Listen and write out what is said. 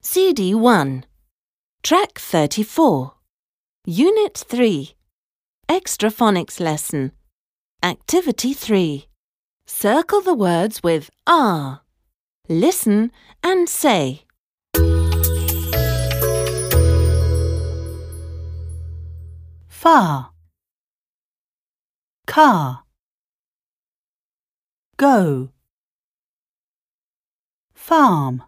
CD 1. Track 34. Unit 3. Extra phonics lesson. Activity 3. Circle the words with R. Listen and say. far car go farm